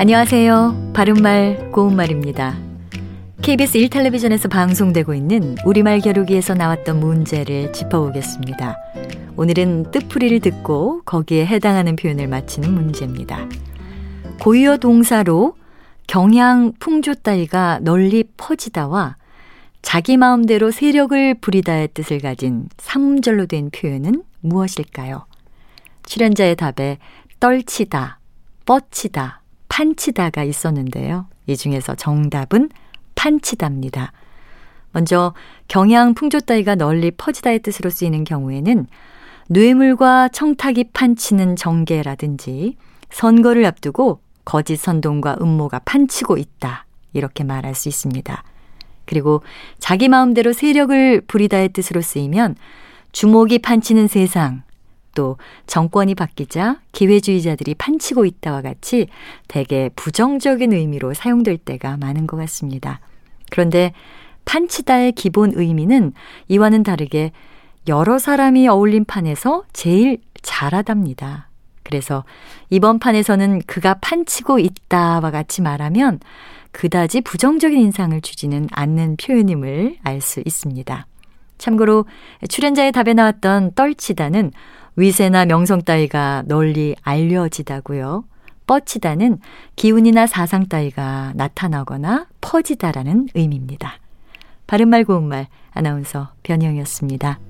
안녕하세요. 바른말 고운말입니다. KBS 1텔레비전에서 방송되고 있는 우리말 겨루기에서 나왔던 문제를 짚어보겠습니다. 오늘은 뜻풀이를 듣고 거기에 해당하는 표현을 맞히는 문제입니다. 고유어 동사로 경향 풍조 따위가 널리 퍼지다와 자기 마음대로 세력을 부리다의 뜻을 가진 삼음절로 된 표현은 무엇일까요? 출연자의 답에 떨치다, 뻗치다, 판치다가 있었는데요. 이 중에서 정답은 판치다입니다. 먼저 경양 풍조 따위가 널리 퍼지다의 뜻으로 쓰이는 경우에는 뇌물과 청탁이 판치는 정계라든지 선거를 앞두고 거짓 선동과 음모가 판치고 있다. 이렇게 말할 수 있습니다. 그리고 자기 마음대로 세력을 부리다의 뜻으로 쓰이면 주목이 판치는 세상, 또 정권이 바뀌자 기회주의자들이 판치고 있다와 같이 대개 부정적인 의미로 사용될 때가 많은 것 같습니다. 그런데 판치다의 기본 의미는 이와는 다르게 여러 사람이 어울린 판에서 제일 잘하답니다. 그래서 이번 판에서는 그가 판치고 있다와 같이 말하면 그다지 부정적인 인상을 주지는 않는 표현임을 알 수 있습니다. 참고로 출연자의 답에 나왔던 떨치다는 위세나 명성 따위가 널리 알려지다고요. 뻗치다는 기운이나 사상 따위가 나타나거나 퍼지다라는 의미입니다. 바른말 고운말 아나운서 변희영이었습니다.